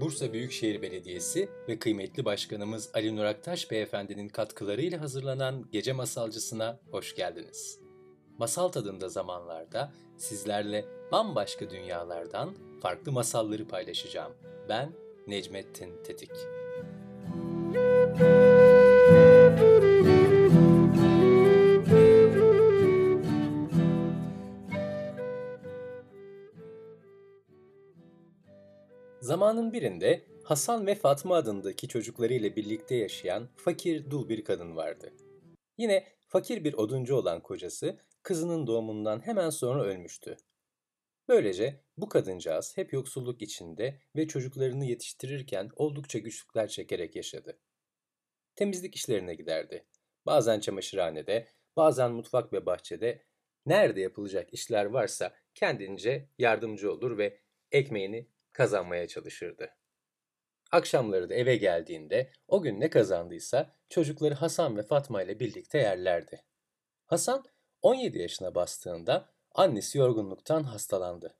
Bursa Büyükşehir Belediyesi ve kıymetli başkanımız Ali Nur Aktaş Beyefendinin katkılarıyla hazırlanan Gece Masalcısına hoş geldiniz. Masal tadında zamanlarda sizlerle bambaşka dünyalardan farklı masalları paylaşacağım. Ben Necmettin Tetik. Zamanın birinde Hasan ve Fatma adındaki çocuklarıyla birlikte yaşayan fakir dul bir kadın vardı. Yine fakir bir oduncu olan kocası kızının doğumundan hemen sonra ölmüştü. Böylece bu kadıncağız hep yoksulluk içinde ve çocuklarını yetiştirirken oldukça güçlükler çekerek yaşadı. Temizlik işlerine giderdi. Bazen çamaşırhanede, bazen mutfak ve bahçede nerede yapılacak işler varsa kendince yardımcı olur ve ekmeğini kazanmaya çalışırdı. Akşamları da eve geldiğinde o gün ne kazandıysa çocukları Hasan ve Fatma ile birlikte yerlerdi. Hasan 17 yaşına bastığında annesi yorgunluktan hastalandı.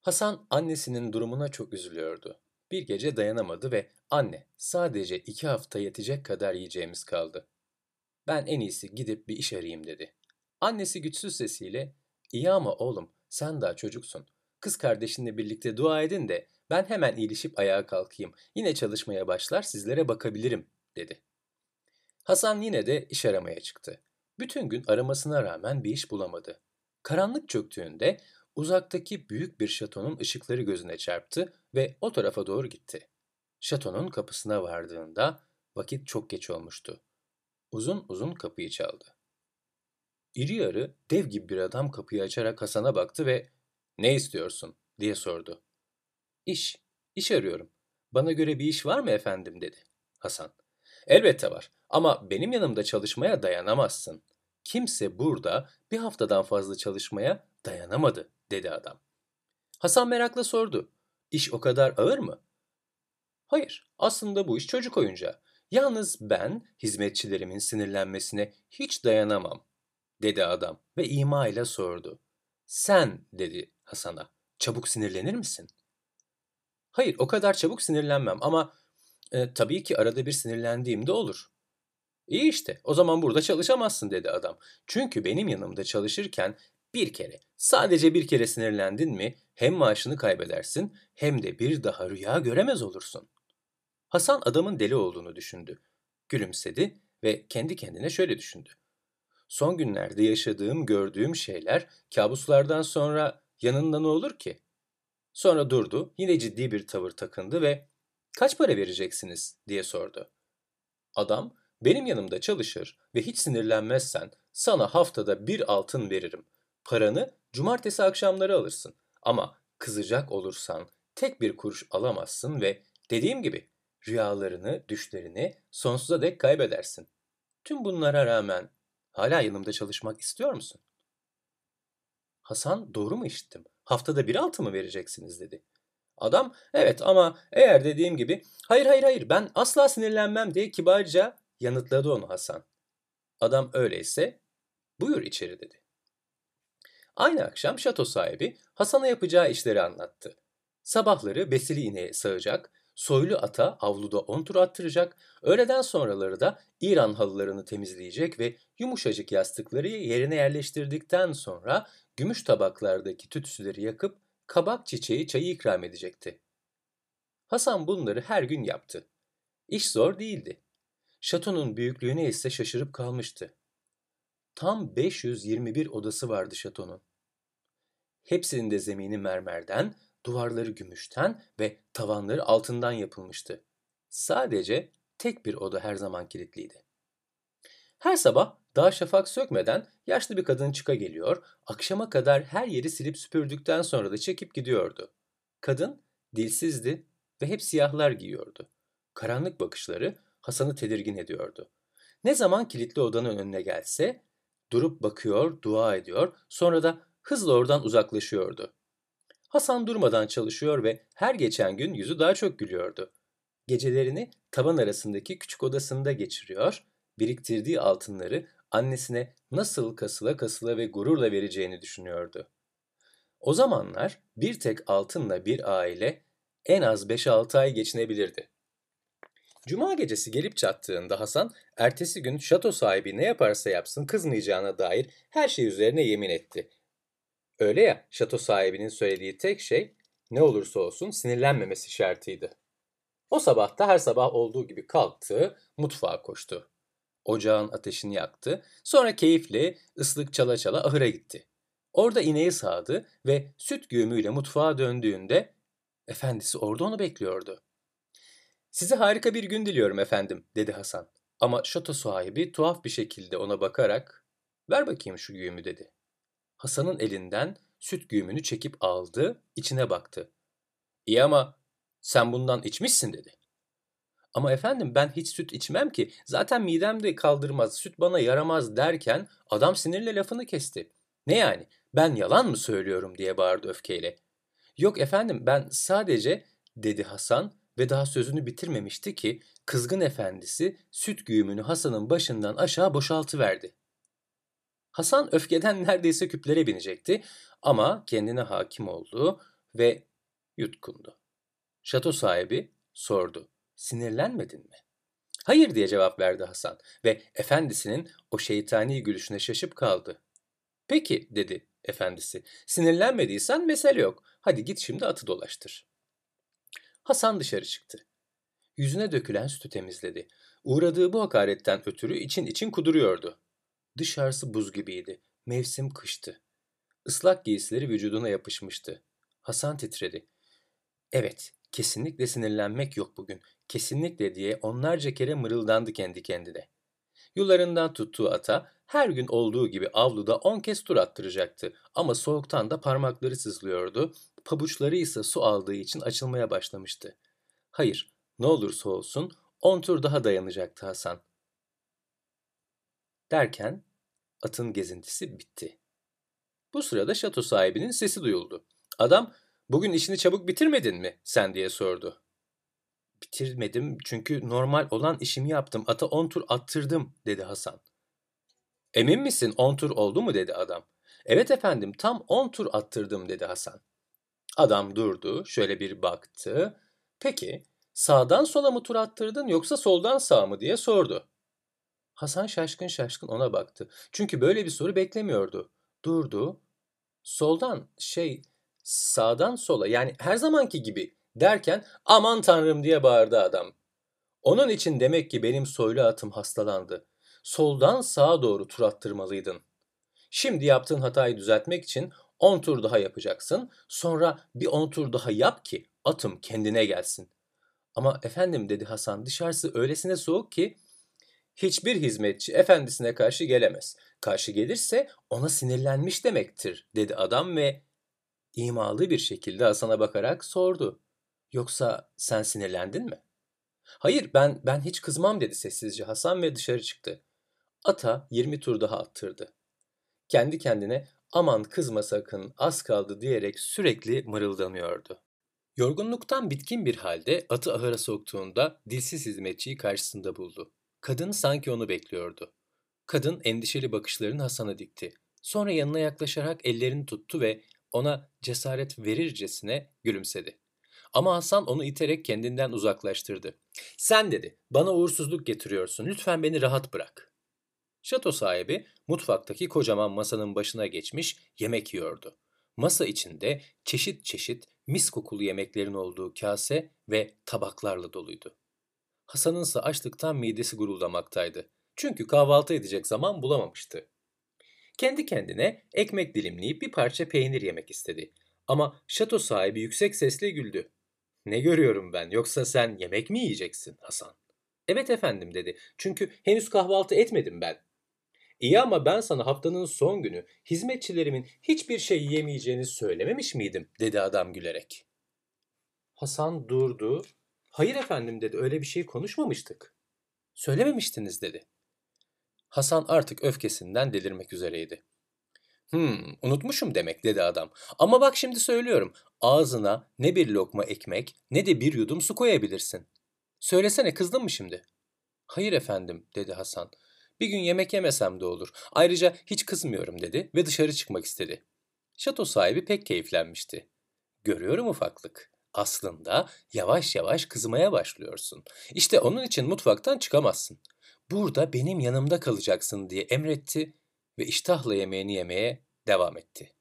Hasan annesinin durumuna çok üzülüyordu. Bir gece dayanamadı ve anne sadece iki hafta yetecek kadar yiyeceğimiz kaldı. Ben en iyisi gidip bir iş arayayım dedi. Annesi güçsüz sesiyle iyi ama oğlum sen daha çocuksun. Kız kardeşinle birlikte dua edin de ben hemen iyileşip ayağa kalkayım. Yine çalışmaya başlar sizlere bakabilirim dedi. Hasan yine de iş aramaya çıktı. Bütün gün aramasına rağmen bir iş bulamadı. Karanlık çöktüğünde uzaktaki büyük bir şatonun ışıkları gözüne çarptı ve o tarafa doğru gitti. Şatonun kapısına vardığında vakit çok geç olmuştu. Uzun uzun kapıyı çaldı. İri yarı dev gibi bir adam kapıyı açarak Hasan'a baktı ve ''Ne istiyorsun?'' diye sordu. ''İş, iş arıyorum. Bana göre bir iş var mı efendim?'' dedi Hasan. ''Elbette var ama benim yanımda çalışmaya dayanamazsın. Kimse burada bir haftadan fazla çalışmaya dayanamadı.'' dedi adam. Hasan merakla sordu. ''İş o kadar ağır mı?'' ''Hayır, aslında bu iş çocuk oyuncağı. Yalnız ben hizmetçilerimin sinirlenmesine hiç dayanamam.'' dedi adam ve ima ile sordu. ''Sen'' dedi Hasan'a, ''çabuk sinirlenir misin?'' Hayır, o kadar çabuk sinirlenmem ama e, tabii ki arada bir sinirlendiğimde olur. İyi işte, o zaman burada çalışamazsın dedi adam. Çünkü benim yanımda çalışırken bir kere, sadece bir kere sinirlendin mi hem maaşını kaybedersin hem de bir daha rüya göremez olursun. Hasan adamın deli olduğunu düşündü. Gülümsedi ve kendi kendine şöyle düşündü. Son günlerde yaşadığım, gördüğüm şeyler kabuslardan sonra yanında ne olur ki? Sonra durdu, yine ciddi bir tavır takındı ve ''Kaç para vereceksiniz?'' diye sordu. Adam, ''Benim yanımda çalışır ve hiç sinirlenmezsen sana haftada bir altın veririm. Paranı cumartesi akşamları alırsın ama kızacak olursan tek bir kuruş alamazsın ve dediğim gibi rüyalarını, düşlerini sonsuza dek kaybedersin. Tüm bunlara rağmen hala yanımda çalışmak istiyor musun?'' Hasan doğru mu işittim? Haftada bir altı mı vereceksiniz dedi. Adam evet ama eğer dediğim gibi hayır hayır hayır ben asla sinirlenmem diye kibarca yanıtladı onu Hasan. Adam öyleyse buyur içeri dedi. Aynı akşam şato sahibi Hasan'a yapacağı işleri anlattı. Sabahları besili ineğe sağacak, soylu ata avluda on tur attıracak, öğleden sonraları da İran halılarını temizleyecek ve yumuşacık yastıkları yerine yerleştirdikten sonra gümüş tabaklardaki tütsüleri yakıp kabak çiçeği çayı ikram edecekti. Hasan bunları her gün yaptı. İş zor değildi. Şatonun büyüklüğüne ise şaşırıp kalmıştı. Tam 521 odası vardı şatonun. Hepsinin de zemini mermerden, duvarları gümüşten ve tavanları altından yapılmıştı. Sadece tek bir oda her zaman kilitliydi. Her sabah daha şafak sökmeden yaşlı bir kadın çıka geliyor, akşama kadar her yeri silip süpürdükten sonra da çekip gidiyordu. Kadın dilsizdi ve hep siyahlar giyiyordu. Karanlık bakışları Hasan'ı tedirgin ediyordu. Ne zaman kilitli odanın önüne gelse durup bakıyor, dua ediyor, sonra da hızla oradan uzaklaşıyordu. Hasan durmadan çalışıyor ve her geçen gün yüzü daha çok gülüyordu. Gecelerini taban arasındaki küçük odasında geçiriyor, biriktirdiği altınları annesine nasıl kasıla kasıla ve gururla vereceğini düşünüyordu. O zamanlar bir tek altınla bir aile en az 5-6 ay geçinebilirdi. Cuma gecesi gelip çattığında Hasan, ertesi gün şato sahibi ne yaparsa yapsın kızmayacağına dair her şey üzerine yemin etti. Öyle ya, şato sahibinin söylediği tek şey ne olursa olsun sinirlenmemesi şartıydı. O sabah da her sabah olduğu gibi kalktı, mutfağa koştu. Ocağın ateşini yaktı, sonra keyifle ıslık çala çala ahıra gitti. Orada ineği sağdı ve süt güğümüyle mutfağa döndüğünde efendisi orada onu bekliyordu. Size harika bir gün diliyorum efendim, dedi Hasan. Ama şato sahibi tuhaf bir şekilde ona bakarak, ver bakayım şu güğümü dedi. Hasan'ın elinden süt güğümünü çekip aldı, içine baktı. İyi ama sen bundan içmişsin dedi. Ama efendim ben hiç süt içmem ki. Zaten midem de kaldırmaz, süt bana yaramaz derken adam sinirle lafını kesti. Ne yani? Ben yalan mı söylüyorum diye bağırdı öfkeyle. Yok efendim ben sadece dedi Hasan ve daha sözünü bitirmemişti ki kızgın efendisi süt güğümünü Hasan'ın başından aşağı boşaltıverdi. Hasan öfkeden neredeyse küplere binecekti ama kendine hakim oldu ve yutkundu. Şato sahibi sordu. Sinirlenmedin mi? Hayır diye cevap verdi Hasan ve efendisinin o şeytani gülüşüne şaşıp kaldı. Peki dedi efendisi. Sinirlenmediysen mesele yok. Hadi git şimdi atı dolaştır. Hasan dışarı çıktı. Yüzüne dökülen sütü temizledi. Uğradığı bu hakaretten ötürü için için kuduruyordu. Dışarısı buz gibiydi. Mevsim kıştı. Islak giysileri vücuduna yapışmıştı. Hasan titredi. Evet, kesinlikle sinirlenmek yok bugün. Kesinlikle diye onlarca kere mırıldandı kendi kendine. Yularından tuttuğu ata her gün olduğu gibi avluda on kez tur attıracaktı ama soğuktan da parmakları sızlıyordu, pabuçları ise su aldığı için açılmaya başlamıştı. Hayır, ne olursa olsun on tur daha dayanacaktı Hasan. Derken atın gezintisi bitti. Bu sırada şato sahibinin sesi duyuldu. Adam, bugün işini çabuk bitirmedin mi sen diye sordu. Bitirmedim çünkü normal olan işimi yaptım. Ata on tur attırdım dedi Hasan. Emin misin 10 tur oldu mu dedi adam. Evet efendim tam 10 tur attırdım dedi Hasan. Adam durdu şöyle bir baktı. Peki sağdan sola mı tur attırdın yoksa soldan sağa mı diye sordu. Hasan şaşkın şaşkın ona baktı. Çünkü böyle bir soru beklemiyordu. Durdu. Soldan şey sağdan sola yani her zamanki gibi derken aman tanrım diye bağırdı adam. Onun için demek ki benim soylu atım hastalandı soldan sağa doğru tur attırmalıydın. Şimdi yaptığın hatayı düzeltmek için 10 tur daha yapacaksın. Sonra bir 10 tur daha yap ki atım kendine gelsin. Ama efendim dedi Hasan dışarısı öylesine soğuk ki hiçbir hizmetçi efendisine karşı gelemez. Karşı gelirse ona sinirlenmiş demektir dedi adam ve imalı bir şekilde Hasan'a bakarak sordu. Yoksa sen sinirlendin mi? Hayır ben ben hiç kızmam dedi sessizce Hasan ve dışarı çıktı. Ata 20 tur daha attırdı. Kendi kendine aman kızma sakın az kaldı diyerek sürekli mırıldanıyordu. Yorgunluktan bitkin bir halde atı ahıra soktuğunda dilsiz hizmetçiyi karşısında buldu. Kadın sanki onu bekliyordu. Kadın endişeli bakışlarını Hasan'a dikti. Sonra yanına yaklaşarak ellerini tuttu ve ona cesaret verircesine gülümsedi. Ama Hasan onu iterek kendinden uzaklaştırdı. Sen dedi, bana uğursuzluk getiriyorsun, lütfen beni rahat bırak. Şato sahibi mutfaktaki kocaman masanın başına geçmiş yemek yiyordu. Masa içinde çeşit çeşit mis kokulu yemeklerin olduğu kase ve tabaklarla doluydu. Hasan'ın ise açlıktan midesi guruldamaktaydı. Çünkü kahvaltı edecek zaman bulamamıştı. Kendi kendine ekmek dilimleyip bir parça peynir yemek istedi. Ama şato sahibi yüksek sesle güldü. Ne görüyorum ben yoksa sen yemek mi yiyeceksin Hasan? Evet efendim dedi. Çünkü henüz kahvaltı etmedim ben. İyi ama ben sana haftanın son günü hizmetçilerimin hiçbir şey yiyemeyeceğini söylememiş miydim? dedi adam gülerek. Hasan durdu. Hayır efendim dedi öyle bir şey konuşmamıştık. Söylememiştiniz dedi. Hasan artık öfkesinden delirmek üzereydi. Hmm, unutmuşum demek dedi adam. Ama bak şimdi söylüyorum. Ağzına ne bir lokma ekmek ne de bir yudum su koyabilirsin. Söylesene kızdın mı şimdi? Hayır efendim dedi Hasan. Bir gün yemek yemesem de olur. Ayrıca hiç kızmıyorum dedi ve dışarı çıkmak istedi. Şato sahibi pek keyiflenmişti. Görüyorum ufaklık. Aslında yavaş yavaş kızmaya başlıyorsun. İşte onun için mutfaktan çıkamazsın. Burada benim yanımda kalacaksın diye emretti ve iştahla yemeğini yemeye devam etti.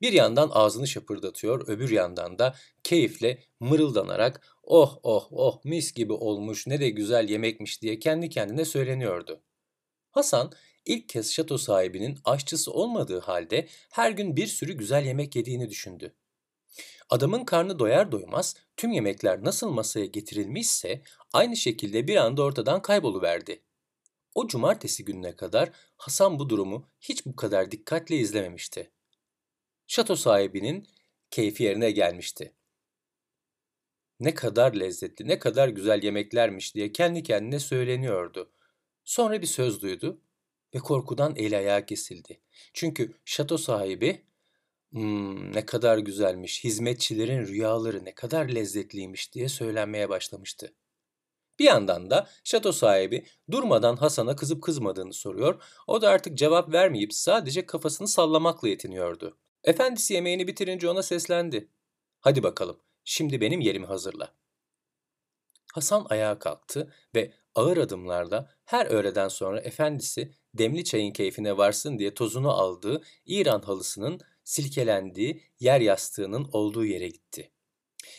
Bir yandan ağzını şapırdatıyor, öbür yandan da keyifle mırıldanarak oh oh oh mis gibi olmuş ne de güzel yemekmiş diye kendi kendine söyleniyordu. Hasan ilk kez şato sahibinin aşçısı olmadığı halde her gün bir sürü güzel yemek yediğini düşündü. Adamın karnı doyar doymaz tüm yemekler nasıl masaya getirilmişse aynı şekilde bir anda ortadan kayboluverdi. O cumartesi gününe kadar Hasan bu durumu hiç bu kadar dikkatle izlememişti. Şato sahibinin keyfi yerine gelmişti. Ne kadar lezzetli, ne kadar güzel yemeklermiş diye kendi kendine söyleniyordu. Sonra bir söz duydu ve korkudan el ayağı kesildi. Çünkü şato sahibi Hmm, ne kadar güzelmiş, hizmetçilerin rüyaları ne kadar lezzetliymiş diye söylenmeye başlamıştı. Bir yandan da şato sahibi durmadan Hasan'a kızıp kızmadığını soruyor, o da artık cevap vermeyip sadece kafasını sallamakla yetiniyordu. Efendisi yemeğini bitirince ona seslendi. Hadi bakalım, şimdi benim yerimi hazırla. Hasan ayağa kalktı ve ağır adımlarla her öğleden sonra efendisi demli çayın keyfine varsın diye tozunu aldığı İran halısının silkelendiği yer yastığının olduğu yere gitti.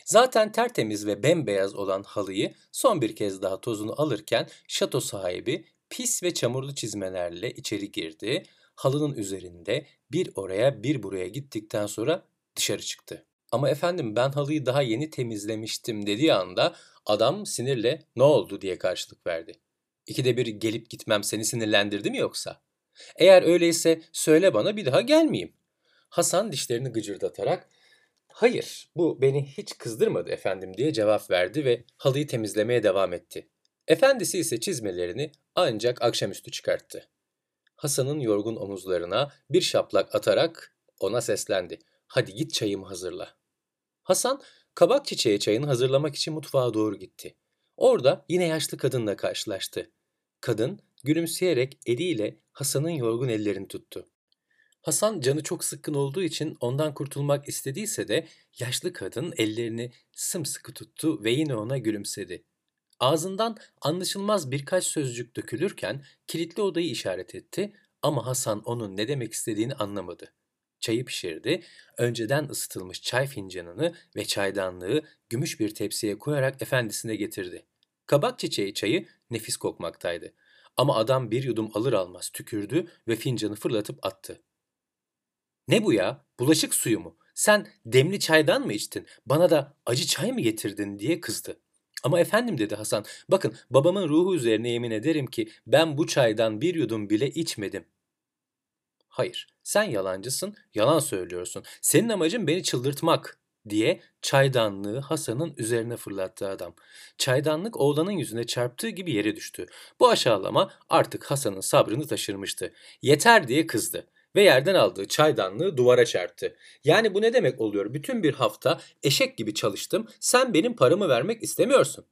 Zaten tertemiz ve bembeyaz olan halıyı son bir kez daha tozunu alırken şato sahibi pis ve çamurlu çizmelerle içeri girdi. Halının üzerinde bir oraya bir buraya gittikten sonra dışarı çıktı. Ama efendim ben halıyı daha yeni temizlemiştim dediği anda adam sinirle ne oldu diye karşılık verdi. İkide bir gelip gitmem seni sinirlendirdi mi yoksa? Eğer öyleyse söyle bana bir daha gelmeyeyim. Hasan dişlerini gıcırdatarak hayır bu beni hiç kızdırmadı efendim diye cevap verdi ve halıyı temizlemeye devam etti. Efendisi ise çizmelerini ancak akşamüstü çıkarttı. Hasan'ın yorgun omuzlarına bir şaplak atarak ona seslendi. Hadi git çayımı hazırla. Hasan kabak çiçeği çayını hazırlamak için mutfağa doğru gitti. Orada yine yaşlı kadınla karşılaştı. Kadın gülümseyerek eliyle Hasan'ın yorgun ellerini tuttu. Hasan canı çok sıkkın olduğu için ondan kurtulmak istediyse de yaşlı kadın ellerini sımsıkı tuttu ve yine ona gülümsedi. Ağzından anlaşılmaz birkaç sözcük dökülürken kilitli odayı işaret etti ama Hasan onun ne demek istediğini anlamadı. Çayı pişirdi, önceden ısıtılmış çay fincanını ve çaydanlığı gümüş bir tepsiye koyarak efendisine getirdi. Kabak çiçeği çayı nefis kokmaktaydı. Ama adam bir yudum alır almaz tükürdü ve fincanı fırlatıp attı. Ne bu ya? Bulaşık suyu mu? Sen demli çaydan mı içtin? Bana da acı çay mı getirdin diye kızdı. Ama efendim dedi Hasan. Bakın babamın ruhu üzerine yemin ederim ki ben bu çaydan bir yudum bile içmedim. Hayır, sen yalancısın, yalan söylüyorsun. Senin amacın beni çıldırtmak diye çaydanlığı Hasan'ın üzerine fırlattı adam. Çaydanlık oğlanın yüzüne çarptığı gibi yere düştü. Bu aşağılama artık Hasan'ın sabrını taşırmıştı. Yeter diye kızdı ve yerden aldığı çaydanlığı duvara çarptı. Yani bu ne demek oluyor? Bütün bir hafta eşek gibi çalıştım. Sen benim paramı vermek istemiyorsun.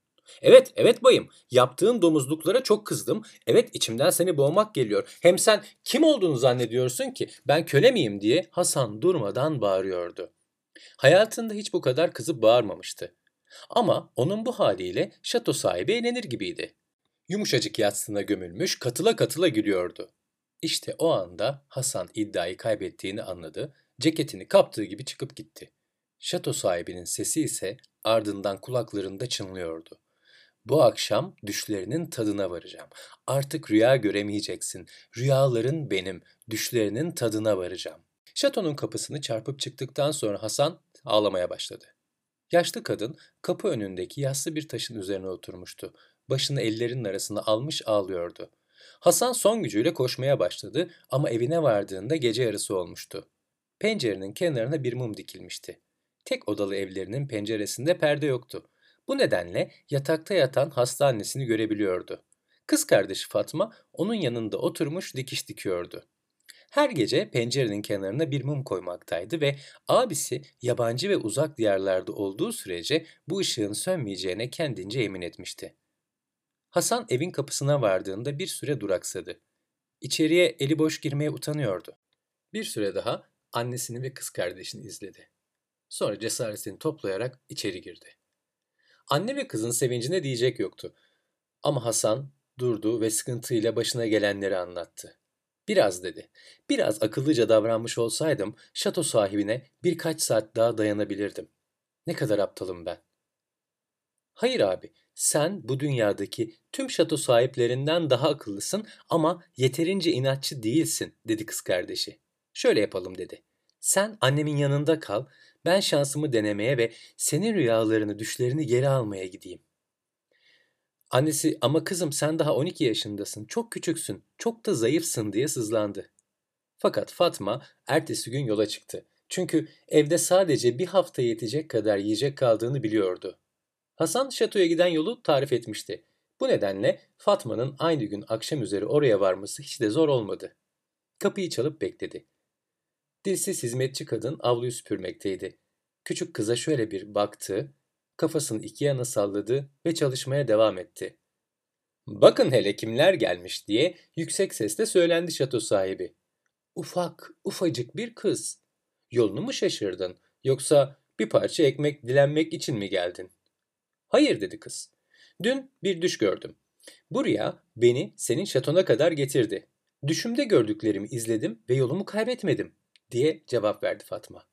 Evet, evet bayım. Yaptığın domuzluklara çok kızdım. Evet, içimden seni boğmak geliyor. Hem sen kim olduğunu zannediyorsun ki? Ben köle miyim diye Hasan durmadan bağırıyordu. Hayatında hiç bu kadar kızıp bağırmamıştı. Ama onun bu haliyle şato sahibi eğlenir gibiydi. Yumuşacık yastığına gömülmüş katıla katıla gülüyordu. İşte o anda Hasan iddiayı kaybettiğini anladı, ceketini kaptığı gibi çıkıp gitti. Şato sahibinin sesi ise ardından kulaklarında çınlıyordu. Bu akşam düşlerinin tadına varacağım. Artık rüya göremeyeceksin. Rüyaların benim, düşlerinin tadına varacağım. Şatonun kapısını çarpıp çıktıktan sonra Hasan ağlamaya başladı. Yaşlı kadın kapı önündeki yassı bir taşın üzerine oturmuştu. Başını ellerinin arasına almış ağlıyordu. Hasan son gücüyle koşmaya başladı ama evine vardığında gece yarısı olmuştu. Pencerenin kenarına bir mum dikilmişti. Tek odalı evlerinin penceresinde perde yoktu. Bu nedenle yatakta yatan hasta annesini görebiliyordu. Kız kardeşi Fatma onun yanında oturmuş dikiş dikiyordu. Her gece pencerenin kenarına bir mum koymaktaydı ve abisi yabancı ve uzak diyarlarda olduğu sürece bu ışığın sönmeyeceğine kendince emin etmişti. Hasan evin kapısına vardığında bir süre duraksadı. İçeriye eli boş girmeye utanıyordu. Bir süre daha annesini ve kız kardeşini izledi. Sonra cesaretini toplayarak içeri girdi. Anne ve kızın sevincine diyecek yoktu. Ama Hasan durdu ve sıkıntıyla başına gelenleri anlattı. Biraz dedi. Biraz akıllıca davranmış olsaydım şato sahibine birkaç saat daha dayanabilirdim. Ne kadar aptalım ben. Hayır abi, sen bu dünyadaki tüm şato sahiplerinden daha akıllısın ama yeterince inatçı değilsin, dedi kız kardeşi. Şöyle yapalım dedi. Sen annemin yanında kal, ben şansımı denemeye ve senin rüyalarını, düşlerini geri almaya gideyim. Annesi ama kızım sen daha 12 yaşındasın, çok küçüksün, çok da zayıfsın diye sızlandı. Fakat Fatma ertesi gün yola çıktı. Çünkü evde sadece bir hafta yetecek kadar yiyecek kaldığını biliyordu. Hasan şatoya giden yolu tarif etmişti. Bu nedenle Fatma'nın aynı gün akşam üzeri oraya varması hiç de zor olmadı. Kapıyı çalıp bekledi. Dilsiz hizmetçi kadın avluyu süpürmekteydi. Küçük kıza şöyle bir baktı, kafasını iki yana salladı ve çalışmaya devam etti. Bakın hele kimler gelmiş diye yüksek sesle söylendi şato sahibi. Ufak, ufacık bir kız. Yolunu mu şaşırdın yoksa bir parça ekmek dilenmek için mi geldin? Hayır dedi kız. Dün bir düş gördüm. Buraya beni senin şatona kadar getirdi. Düşümde gördüklerimi izledim ve yolumu kaybetmedim diye cevap verdi Fatma.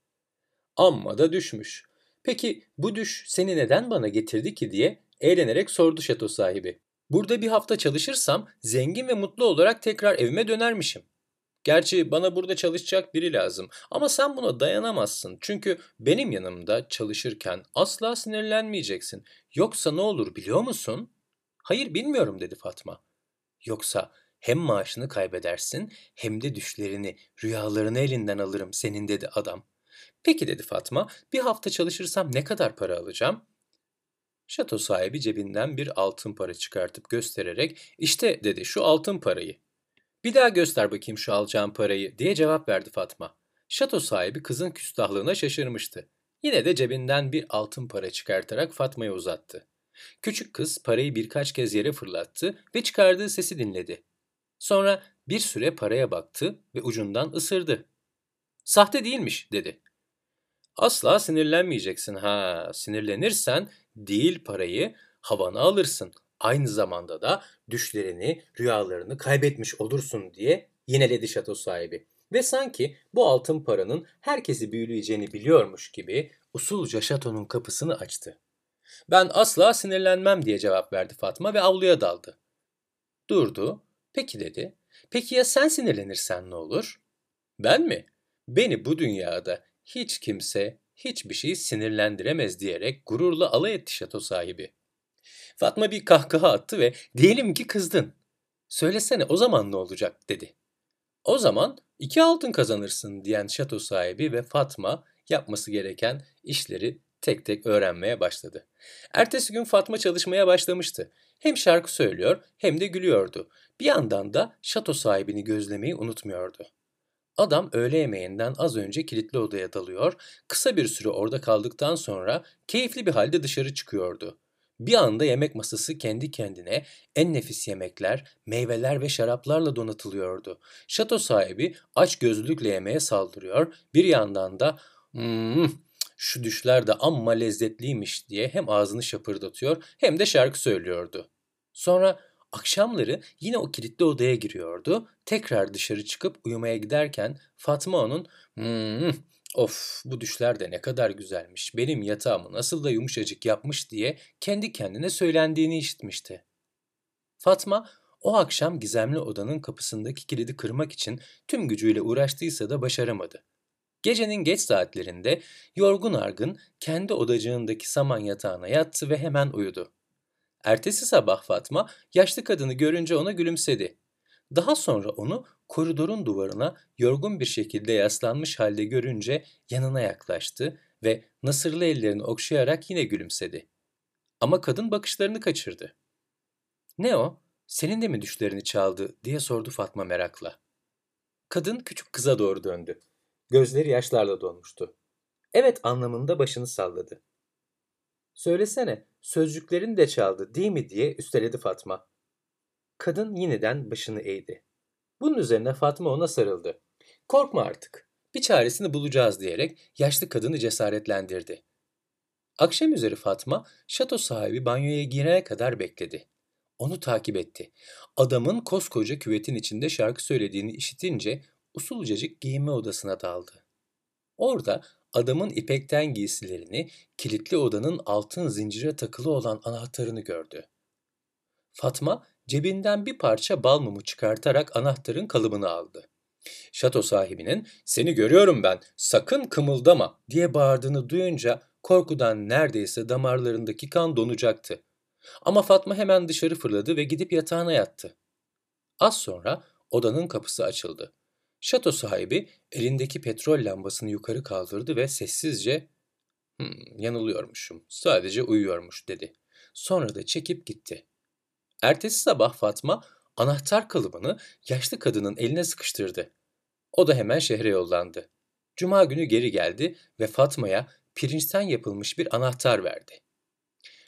Amma da düşmüş. Peki bu düş seni neden bana getirdi ki diye eğlenerek sordu şato sahibi. Burada bir hafta çalışırsam zengin ve mutlu olarak tekrar evime dönermişim. Gerçi bana burada çalışacak biri lazım ama sen buna dayanamazsın. Çünkü benim yanımda çalışırken asla sinirlenmeyeceksin. Yoksa ne olur biliyor musun? Hayır bilmiyorum dedi Fatma. Yoksa hem maaşını kaybedersin hem de düşlerini, rüyalarını elinden alırım senin dedi adam. Peki dedi Fatma, bir hafta çalışırsam ne kadar para alacağım? Şato sahibi cebinden bir altın para çıkartıp göstererek işte dedi şu altın parayı. Bir daha göster bakayım şu alacağım parayı diye cevap verdi Fatma. Şato sahibi kızın küstahlığına şaşırmıştı. Yine de cebinden bir altın para çıkartarak Fatma'ya uzattı. Küçük kız parayı birkaç kez yere fırlattı ve çıkardığı sesi dinledi. Sonra bir süre paraya baktı ve ucundan ısırdı. Sahte değilmiş dedi. Asla sinirlenmeyeceksin ha. Sinirlenirsen değil parayı havana alırsın. Aynı zamanda da düşlerini, rüyalarını kaybetmiş olursun diye yineledi şato sahibi. Ve sanki bu altın paranın herkesi büyüleyeceğini biliyormuş gibi usulca şatonun kapısını açtı. Ben asla sinirlenmem diye cevap verdi Fatma ve avluya daldı. Durdu. Peki dedi. Peki ya sen sinirlenirsen ne olur? Ben mi? Beni bu dünyada hiç kimse hiçbir şeyi sinirlendiremez diyerek gururla alay etti şato sahibi. Fatma bir kahkaha attı ve diyelim ki kızdın. Söylesene o zaman ne olacak dedi. O zaman iki altın kazanırsın diyen şato sahibi ve Fatma yapması gereken işleri tek tek öğrenmeye başladı. Ertesi gün Fatma çalışmaya başlamıştı. Hem şarkı söylüyor hem de gülüyordu. Bir yandan da şato sahibini gözlemeyi unutmuyordu. Adam öğle yemeğinden az önce kilitli odaya dalıyor, kısa bir süre orada kaldıktan sonra keyifli bir halde dışarı çıkıyordu. Bir anda yemek masası kendi kendine en nefis yemekler, meyveler ve şaraplarla donatılıyordu. Şato sahibi aç gözlükle yemeğe saldırıyor, bir yandan da hmm, şu düşler de amma lezzetliymiş diye hem ağzını şapırdatıyor hem de şarkı söylüyordu. Sonra Akşamları yine o kilitli odaya giriyordu. Tekrar dışarı çıkıp uyumaya giderken Fatma onun hmm, of bu düşler de ne kadar güzelmiş, benim yatağımı nasıl da yumuşacık yapmış diye kendi kendine söylendiğini işitmişti. Fatma o akşam gizemli odanın kapısındaki kilidi kırmak için tüm gücüyle uğraştıysa da başaramadı. Gecenin geç saatlerinde yorgun argın kendi odacığındaki saman yatağına yattı ve hemen uyudu. Ertesi sabah Fatma yaşlı kadını görünce ona gülümsedi. Daha sonra onu koridorun duvarına yorgun bir şekilde yaslanmış halde görünce yanına yaklaştı ve nasırlı ellerini okşayarak yine gülümsedi. Ama kadın bakışlarını kaçırdı. Ne o? Senin de mi düşlerini çaldı diye sordu Fatma merakla. Kadın küçük kıza doğru döndü. Gözleri yaşlarla dolmuştu. Evet anlamında başını salladı. Söylesene, sözcüklerini de çaldı değil mi diye üsteledi Fatma. Kadın yeniden başını eğdi. Bunun üzerine Fatma ona sarıldı. Korkma artık. Bir çaresini bulacağız diyerek yaşlı kadını cesaretlendirdi. Akşam üzeri Fatma, şato sahibi banyoya girene kadar bekledi. Onu takip etti. Adamın koskoca küvetin içinde şarkı söylediğini işitince usulcacık giyinme odasına daldı. Orada adamın ipekten giysilerini, kilitli odanın altın zincire takılı olan anahtarını gördü. Fatma cebinden bir parça bal mumu çıkartarak anahtarın kalıbını aldı. Şato sahibinin seni görüyorum ben sakın kımıldama diye bağırdığını duyunca korkudan neredeyse damarlarındaki kan donacaktı. Ama Fatma hemen dışarı fırladı ve gidip yatağına yattı. Az sonra odanın kapısı açıldı. Şato sahibi elindeki petrol lambasını yukarı kaldırdı ve sessizce hmm, yanılıyormuşum, sadece uyuyormuş dedi. Sonra da çekip gitti. Ertesi sabah Fatma anahtar kalıbını yaşlı kadının eline sıkıştırdı. O da hemen şehre yollandı. Cuma günü geri geldi ve Fatma'ya pirinçten yapılmış bir anahtar verdi.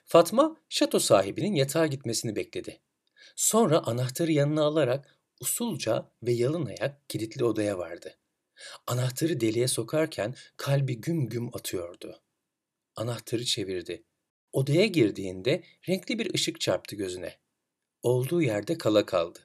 Fatma şato sahibinin yatağa gitmesini bekledi. Sonra anahtarı yanına alarak usulca ve yalın ayak kilitli odaya vardı. Anahtarı deliğe sokarken kalbi güm güm atıyordu. Anahtarı çevirdi. Odaya girdiğinde renkli bir ışık çarptı gözüne. Olduğu yerde kala kaldı.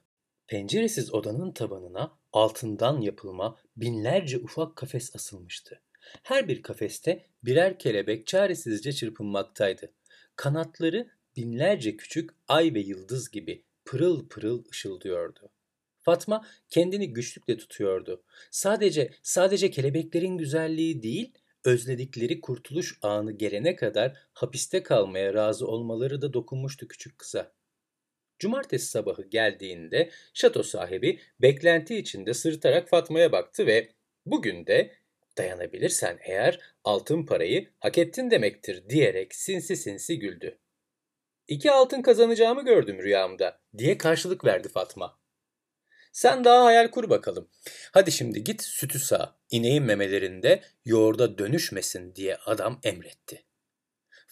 Penceresiz odanın tabanına altından yapılma binlerce ufak kafes asılmıştı. Her bir kafeste birer kelebek çaresizce çırpınmaktaydı. Kanatları binlerce küçük ay ve yıldız gibi pırıl pırıl ışıldıyordu. Fatma kendini güçlükle tutuyordu. Sadece sadece kelebeklerin güzelliği değil, özledikleri kurtuluş anı gelene kadar hapiste kalmaya razı olmaları da dokunmuştu küçük kıza. Cumartesi sabahı geldiğinde şato sahibi beklenti içinde sırıtarak Fatma'ya baktı ve bugün de dayanabilirsen eğer altın parayı hak ettin demektir diyerek sinsi sinsi güldü. İki altın kazanacağımı gördüm rüyamda diye karşılık verdi Fatma. Sen daha hayal kur bakalım. Hadi şimdi git sütü sağ, ineğin memelerinde yoğurda dönüşmesin diye adam emretti.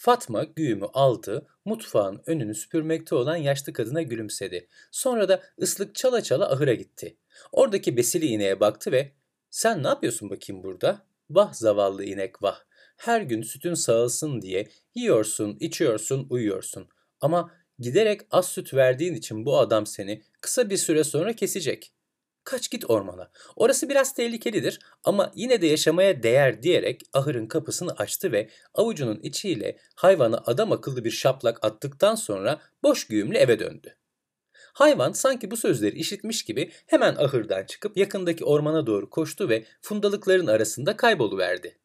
Fatma güğümü aldı, mutfağın önünü süpürmekte olan yaşlı kadına gülümsedi. Sonra da ıslık çala çala ahıra gitti. Oradaki besili ineğe baktı ve ''Sen ne yapıyorsun bakayım burada?'' ''Vah zavallı inek vah. Her gün sütün sağılsın diye yiyorsun, içiyorsun, uyuyorsun. Ama giderek az süt verdiğin için bu adam seni kısa bir süre sonra kesecek. Kaç git ormana. Orası biraz tehlikelidir ama yine de yaşamaya değer diyerek ahırın kapısını açtı ve avucunun içiyle hayvana adam akıllı bir şaplak attıktan sonra boş güğümle eve döndü. Hayvan sanki bu sözleri işitmiş gibi hemen ahırdan çıkıp yakındaki ormana doğru koştu ve fundalıkların arasında kayboluverdi.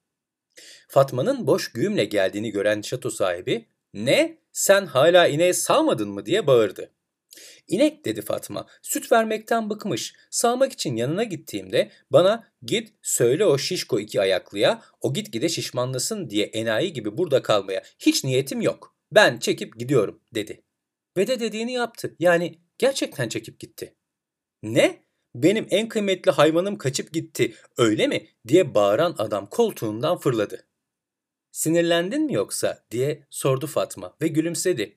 Fatma'nın boş güğümle geldiğini gören şato sahibi, ''Ne, sen hala ineği sağmadın mı?'' diye bağırdı. İnek dedi Fatma. Süt vermekten bıkmış. Sağmak için yanına gittiğimde bana git söyle o şişko iki ayaklıya o git gide şişmanlasın diye enayi gibi burada kalmaya hiç niyetim yok. Ben çekip gidiyorum dedi. Ve de dediğini yaptı. Yani gerçekten çekip gitti. Ne? Benim en kıymetli hayvanım kaçıp gitti öyle mi diye bağıran adam koltuğundan fırladı. Sinirlendin mi yoksa diye sordu Fatma ve gülümsedi.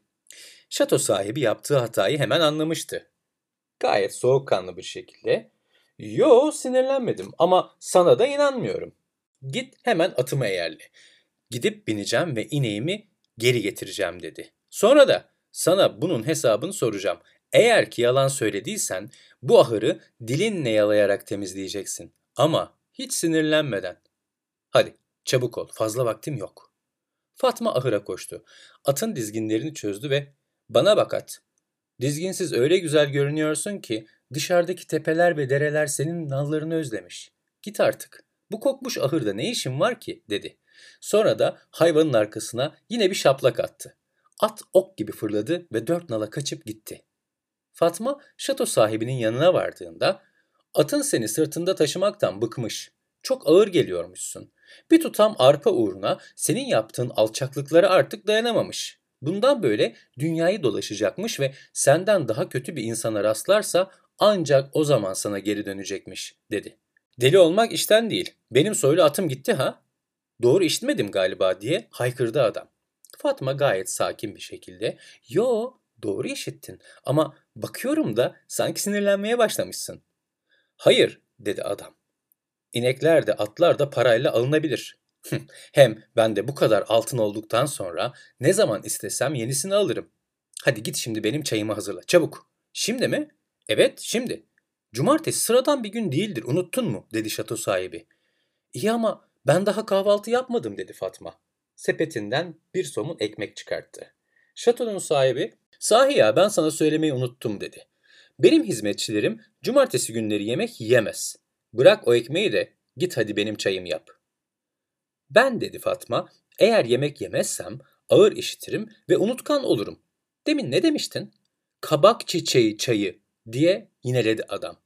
Şato sahibi yaptığı hatayı hemen anlamıştı. Gayet soğukkanlı bir şekilde ''Yo sinirlenmedim ama sana da inanmıyorum. Git hemen atıma eğerle. Gidip bineceğim ve ineğimi geri getireceğim.'' dedi. Sonra da sana bunun hesabını soracağım. Eğer ki yalan söylediysen bu ahırı dilinle yalayarak temizleyeceksin. Ama hiç sinirlenmeden. Hadi çabuk ol fazla vaktim yok. Fatma ahıra koştu. Atın dizginlerini çözdü ve bana bak at. Dizginsiz öyle güzel görünüyorsun ki dışarıdaki tepeler ve dereler senin nallarını özlemiş. Git artık. Bu kokmuş ahırda ne işin var ki dedi. Sonra da hayvanın arkasına yine bir şaplak attı. At ok gibi fırladı ve dört nala kaçıp gitti. Fatma şato sahibinin yanına vardığında atın seni sırtında taşımaktan bıkmış. Çok ağır geliyormuşsun. Bir tutam arpa uğruna senin yaptığın alçaklıklara artık dayanamamış. Bundan böyle dünyayı dolaşacakmış ve senden daha kötü bir insana rastlarsa ancak o zaman sana geri dönecekmiş dedi. Deli olmak işten değil. Benim soylu atım gitti ha? Doğru işitmedim galiba diye haykırdı adam. Fatma gayet sakin bir şekilde yo doğru işittin ama bakıyorum da sanki sinirlenmeye başlamışsın. Hayır dedi adam. İnekler de atlar da parayla alınabilir. Hem ben de bu kadar altın olduktan sonra ne zaman istesem yenisini alırım. Hadi git şimdi benim çayımı hazırla. Çabuk. Şimdi mi? Evet, şimdi. Cumartesi sıradan bir gün değildir. Unuttun mu? dedi şato sahibi. İyi ama ben daha kahvaltı yapmadım dedi Fatma. Sepetinden bir somun ekmek çıkarttı. Şatonun sahibi, sahi ya ben sana söylemeyi unuttum dedi. Benim hizmetçilerim cumartesi günleri yemek yemez. Bırak o ekmeği de git hadi benim çayım yap. Ben dedi Fatma, eğer yemek yemezsem ağır işitirim ve unutkan olurum. Demin ne demiştin? Kabak çiçeği çayı diye yineledi adam.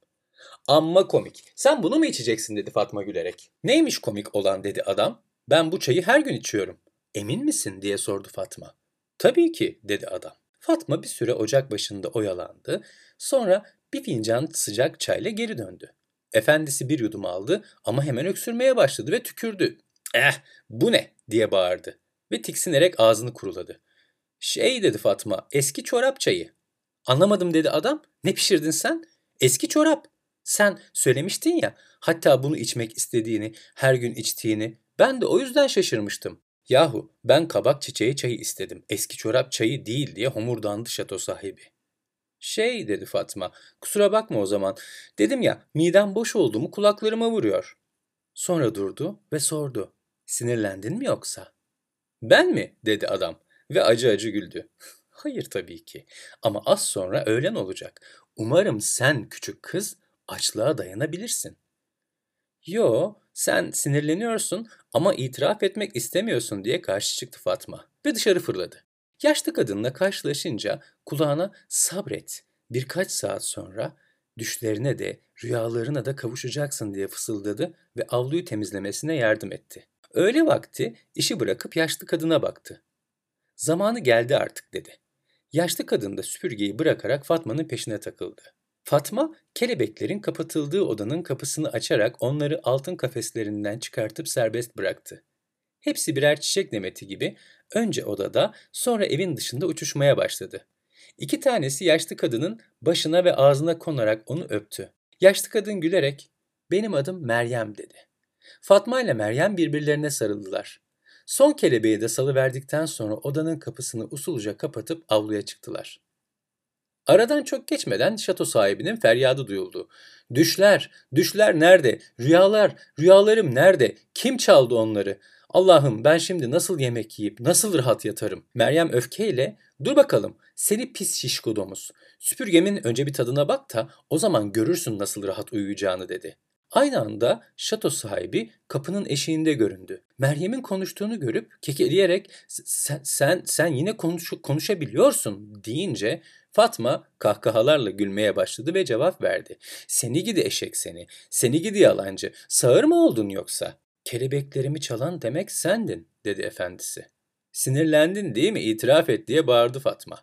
Amma komik. Sen bunu mu içeceksin dedi Fatma gülerek. Neymiş komik olan dedi adam. Ben bu çayı her gün içiyorum. Emin misin diye sordu Fatma. Tabii ki dedi adam. Fatma bir süre ocak başında oyalandı. Sonra bir fincan sıcak çayla geri döndü. Efendisi bir yudum aldı ama hemen öksürmeye başladı ve tükürdü. Eh bu ne diye bağırdı ve tiksinerek ağzını kuruladı. Şey dedi Fatma eski çorap çayı. Anlamadım dedi adam. Ne pişirdin sen? Eski çorap. Sen söylemiştin ya hatta bunu içmek istediğini, her gün içtiğini. Ben de o yüzden şaşırmıştım. Yahu ben kabak çiçeği çayı istedim. Eski çorap çayı değil diye homurdandı şato sahibi. Şey dedi Fatma, kusura bakma o zaman. Dedim ya midem boş oldu mu kulaklarıma vuruyor. Sonra durdu ve sordu. Sinirlendin mi yoksa? Ben mi? dedi adam ve acı acı güldü. Hayır tabii ki ama az sonra öğlen olacak. Umarım sen küçük kız açlığa dayanabilirsin. Yo, sen sinirleniyorsun ama itiraf etmek istemiyorsun diye karşı çıktı Fatma ve dışarı fırladı. Yaşlı kadınla karşılaşınca kulağına sabret birkaç saat sonra düşlerine de rüyalarına da kavuşacaksın diye fısıldadı ve avluyu temizlemesine yardım etti. Öğle vakti işi bırakıp yaşlı kadına baktı. Zamanı geldi artık dedi. Yaşlı kadın da süpürgeyi bırakarak Fatma'nın peşine takıldı. Fatma, kelebeklerin kapatıldığı odanın kapısını açarak onları altın kafeslerinden çıkartıp serbest bıraktı. Hepsi birer çiçek nemeti gibi önce odada sonra evin dışında uçuşmaya başladı. İki tanesi yaşlı kadının başına ve ağzına konarak onu öptü. Yaşlı kadın gülerek "Benim adım Meryem." dedi. Fatma ile Meryem birbirlerine sarıldılar. Son kelebeği de salıverdikten sonra odanın kapısını usulca kapatıp avluya çıktılar. Aradan çok geçmeden şato sahibinin feryadı duyuldu. Düşler, düşler nerede? Rüyalar, rüyalarım nerede? Kim çaldı onları? Allah'ım ben şimdi nasıl yemek yiyip nasıl rahat yatarım? Meryem öfkeyle dur bakalım seni pis şişko domuz. Süpürgemin önce bir tadına bak da o zaman görürsün nasıl rahat uyuyacağını dedi. Aynı anda şato sahibi kapının eşiğinde göründü. Meryem'in konuştuğunu görüp kekeleyerek sen sen, sen yine konuş, konuşabiliyorsun deyince Fatma kahkahalarla gülmeye başladı ve cevap verdi. Seni gidi eşek seni, seni gidi yalancı, sağır mı oldun yoksa? Kelebeklerimi çalan demek sendin dedi efendisi. Sinirlendin değil mi itiraf et diye bağırdı Fatma.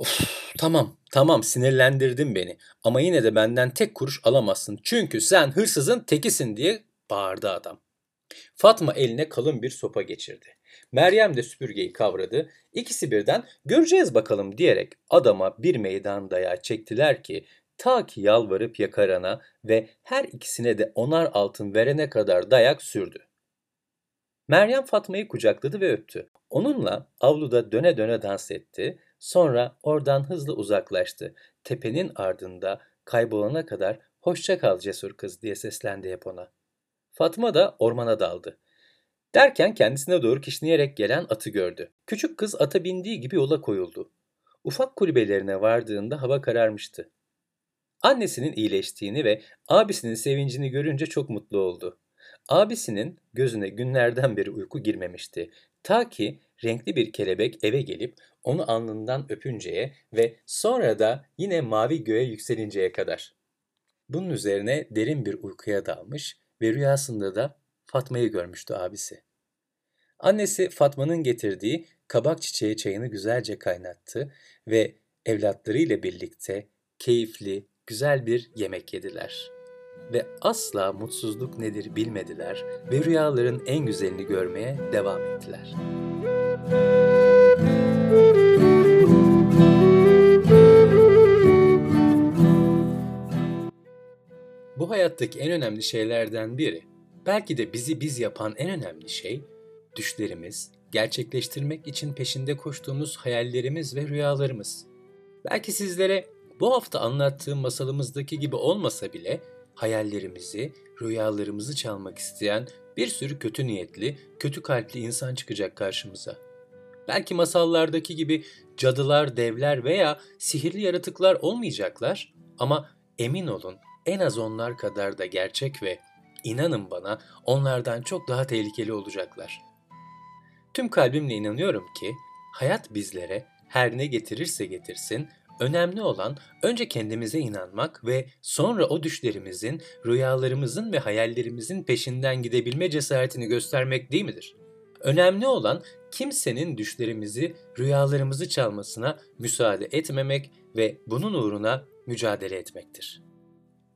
Of, tamam, tamam sinirlendirdin beni ama yine de benden tek kuruş alamazsın çünkü sen hırsızın tekisin diye bağırdı adam. Fatma eline kalın bir sopa geçirdi. Meryem de süpürgeyi kavradı. İkisi birden göreceğiz bakalım diyerek adama bir meydan dayağı çektiler ki ta ki yalvarıp yakarana ve her ikisine de onar altın verene kadar dayak sürdü. Meryem Fatma'yı kucakladı ve öptü. Onunla avluda döne döne dans etti. Sonra oradan hızlı uzaklaştı. Tepenin ardında kaybolana kadar hoşça kal cesur kız diye seslendi hep ona. Fatma da ormana daldı. Derken kendisine doğru kişneyerek gelen atı gördü. Küçük kız ata bindiği gibi yola koyuldu. Ufak kulübelerine vardığında hava kararmıştı. Annesinin iyileştiğini ve abisinin sevincini görünce çok mutlu oldu. Abisinin gözüne günlerden beri uyku girmemişti. Ta ki renkli bir kelebek eve gelip onu alnından öpünceye ve sonra da yine mavi göğe yükselinceye kadar. Bunun üzerine derin bir uykuya dalmış ve rüyasında da Fatma'yı görmüştü abisi. Annesi Fatma'nın getirdiği kabak çiçeği çayını güzelce kaynattı ve evlatlarıyla birlikte keyifli, güzel bir yemek yediler. Ve asla mutsuzluk nedir bilmediler ve rüyaların en güzelini görmeye devam ettiler. Bu hayattaki en önemli şeylerden biri. Belki de bizi biz yapan en önemli şey düşlerimiz, gerçekleştirmek için peşinde koştuğumuz hayallerimiz ve rüyalarımız. Belki sizlere bu hafta anlattığım masalımızdaki gibi olmasa bile hayallerimizi, rüyalarımızı çalmak isteyen bir sürü kötü niyetli, kötü kalpli insan çıkacak karşımıza. Belki masallardaki gibi cadılar, devler veya sihirli yaratıklar olmayacaklar ama emin olun en az onlar kadar da gerçek ve inanın bana onlardan çok daha tehlikeli olacaklar. Tüm kalbimle inanıyorum ki hayat bizlere her ne getirirse getirsin önemli olan önce kendimize inanmak ve sonra o düşlerimizin, rüyalarımızın ve hayallerimizin peşinden gidebilme cesaretini göstermek değil midir? Önemli olan kimsenin düşlerimizi, rüyalarımızı çalmasına müsaade etmemek ve bunun uğruna mücadele etmektir.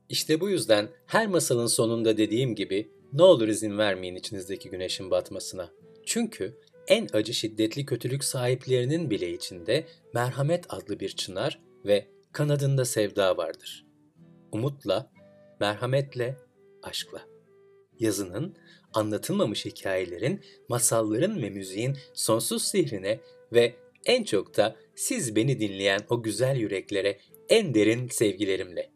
İşte bu yüzden her masalın sonunda dediğim gibi ne olur izin vermeyin içinizdeki güneşin batmasına. Çünkü en acı şiddetli kötülük sahiplerinin bile içinde merhamet adlı bir çınar ve kanadında sevda vardır. Umutla, merhametle, aşkla. Yazının, anlatılmamış hikayelerin, masalların ve müziğin sonsuz sihrine ve en çok da siz beni dinleyen o güzel yüreklere en derin sevgilerimle.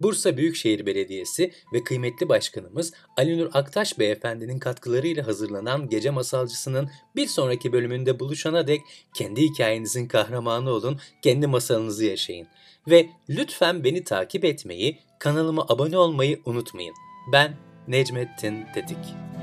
Bursa Büyükşehir Belediyesi ve kıymetli başkanımız Ali Nur Aktaş Beyefendinin katkılarıyla hazırlanan Gece Masalcısı'nın bir sonraki bölümünde buluşana dek kendi hikayenizin kahramanı olun, kendi masalınızı yaşayın. Ve lütfen beni takip etmeyi, kanalıma abone olmayı unutmayın. Ben Necmettin Tetik.